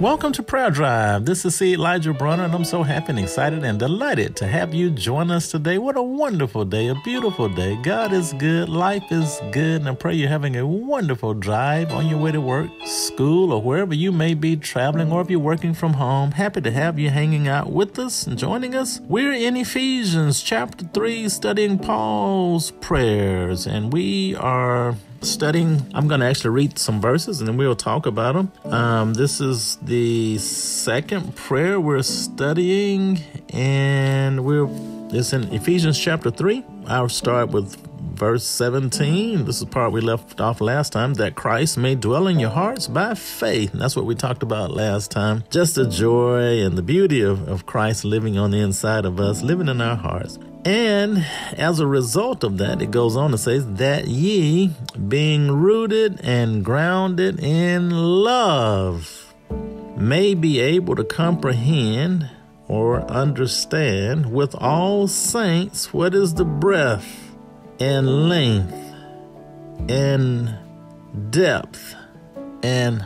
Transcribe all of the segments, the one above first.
Welcome to Prayer Drive. This is C. Elijah Bronner, and I'm so happy and excited and delighted to have you join us today. What a wonderful day, a beautiful day. God is good, life is good, and I pray you're having a wonderful drive on your way to work, school, or wherever you may be traveling, or if you're working from home. Happy to have you hanging out with us and joining us. We're in Ephesians chapter 3, studying Paul's prayers, and we are studying. I'm going to actually read some verses and then we'll talk about them. Um, this is the second prayer we're studying, and we're it's in Ephesians chapter 3. I'll start with verse 17. This is part we left off last time that Christ may dwell in your hearts by faith. And that's what we talked about last time. Just the joy and the beauty of, of Christ living on the inside of us, living in our hearts. And as a result of that, it goes on to say that ye, being rooted and grounded in love, may be able to comprehend or understand with all saints what is the breadth and length and depth and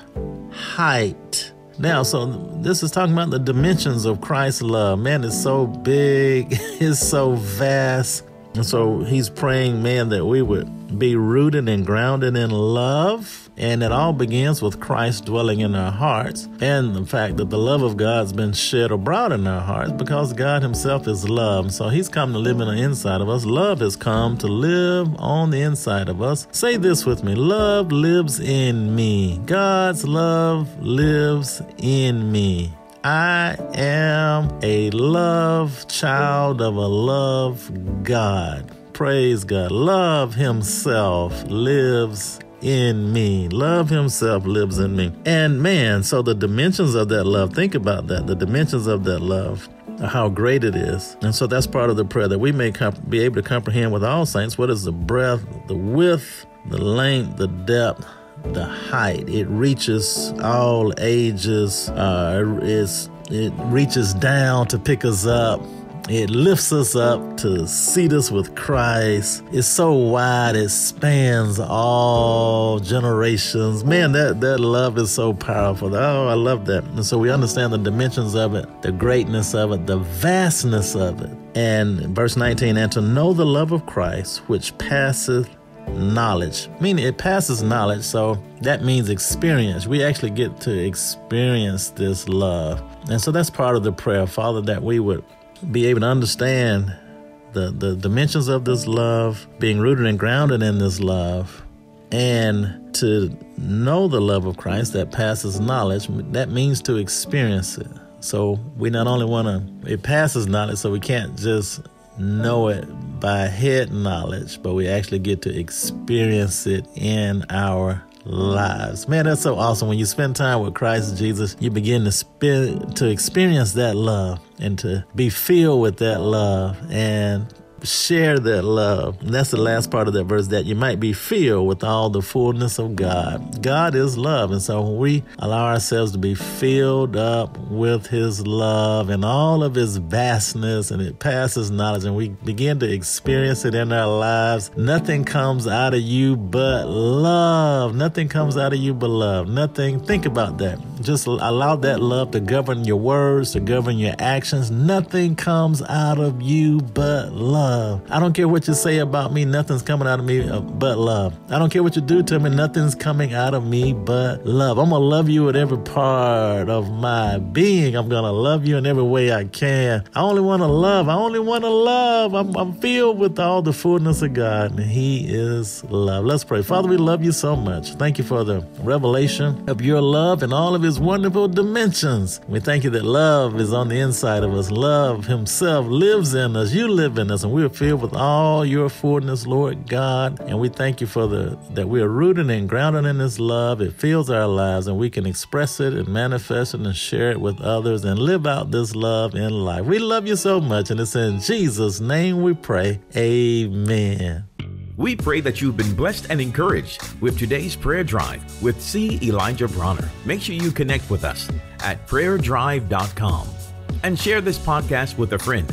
height now, so this is talking about the dimensions of Christ's love. Man, it's so big, it's so vast. And so he's praying, man, that we would be rooted and grounded in love and it all begins with Christ dwelling in our hearts and the fact that the love of God's been shed abroad in our hearts because God Himself is love. So He's come to live in the inside of us. Love has come to live on the inside of us. Say this with me Love lives in me. God's love lives in me. I am a love child of a love God. Praise God. Love Himself lives in me. Love himself lives in me. And man, so the dimensions of that love, think about that. The dimensions of that love, how great it is. And so that's part of the prayer that we may comp- be able to comprehend with all saints what is the breadth, the width, the length, the depth, the height. It reaches all ages. Uh, it reaches down to pick us up it lifts us up to seat us with Christ. It's so wide, it spans all generations. Man, that, that love is so powerful. Oh, I love that. And so we understand the dimensions of it, the greatness of it, the vastness of it. And verse 19, and to know the love of Christ, which passeth knowledge, meaning it passes knowledge. So that means experience. We actually get to experience this love. And so that's part of the prayer, Father, that we would be able to understand the, the dimensions of this love, being rooted and grounded in this love, and to know the love of Christ that passes knowledge, that means to experience it. So we not only want to, it passes knowledge, so we can't just know it by head knowledge, but we actually get to experience it in our lives. Man, that's so awesome. When you spend time with Christ Jesus, you begin to spend to experience that love and to be filled with that love and share that love. And that's the last part of that verse that you might be filled with all the fullness of God. God is love. And so when we allow ourselves to be filled up with His love and all of His vastness and it passes knowledge and we begin to experience it in our lives, nothing comes out of you but love. Nothing comes out of you but love. Nothing. Think about that. Just allow that love to govern your words, to govern your actions. Nothing comes out of you but love love. I don't care what you say about me, nothing's coming out of me uh, but love. I don't care what you do to me, nothing's coming out of me but love. I'm gonna love you with every part of my being. I'm gonna love you in every way I can. I only wanna love. I only wanna love. I'm, I'm filled with all the fullness of God, and He is love. Let's pray. Father, we love you so much. Thank you for the revelation of your love and all of His wonderful dimensions. We thank you that love is on the inside of us. Love Himself lives in us. You live in us, and we we're filled with all your fullness, Lord God. And we thank you for the that we are rooted and grounded in this love. It fills our lives and we can express it and manifest it and share it with others and live out this love in life. We love you so much. And it's in Jesus' name we pray. Amen. We pray that you've been blessed and encouraged with today's prayer drive with C. Elijah Bronner. Make sure you connect with us at prayerdrive.com and share this podcast with a friend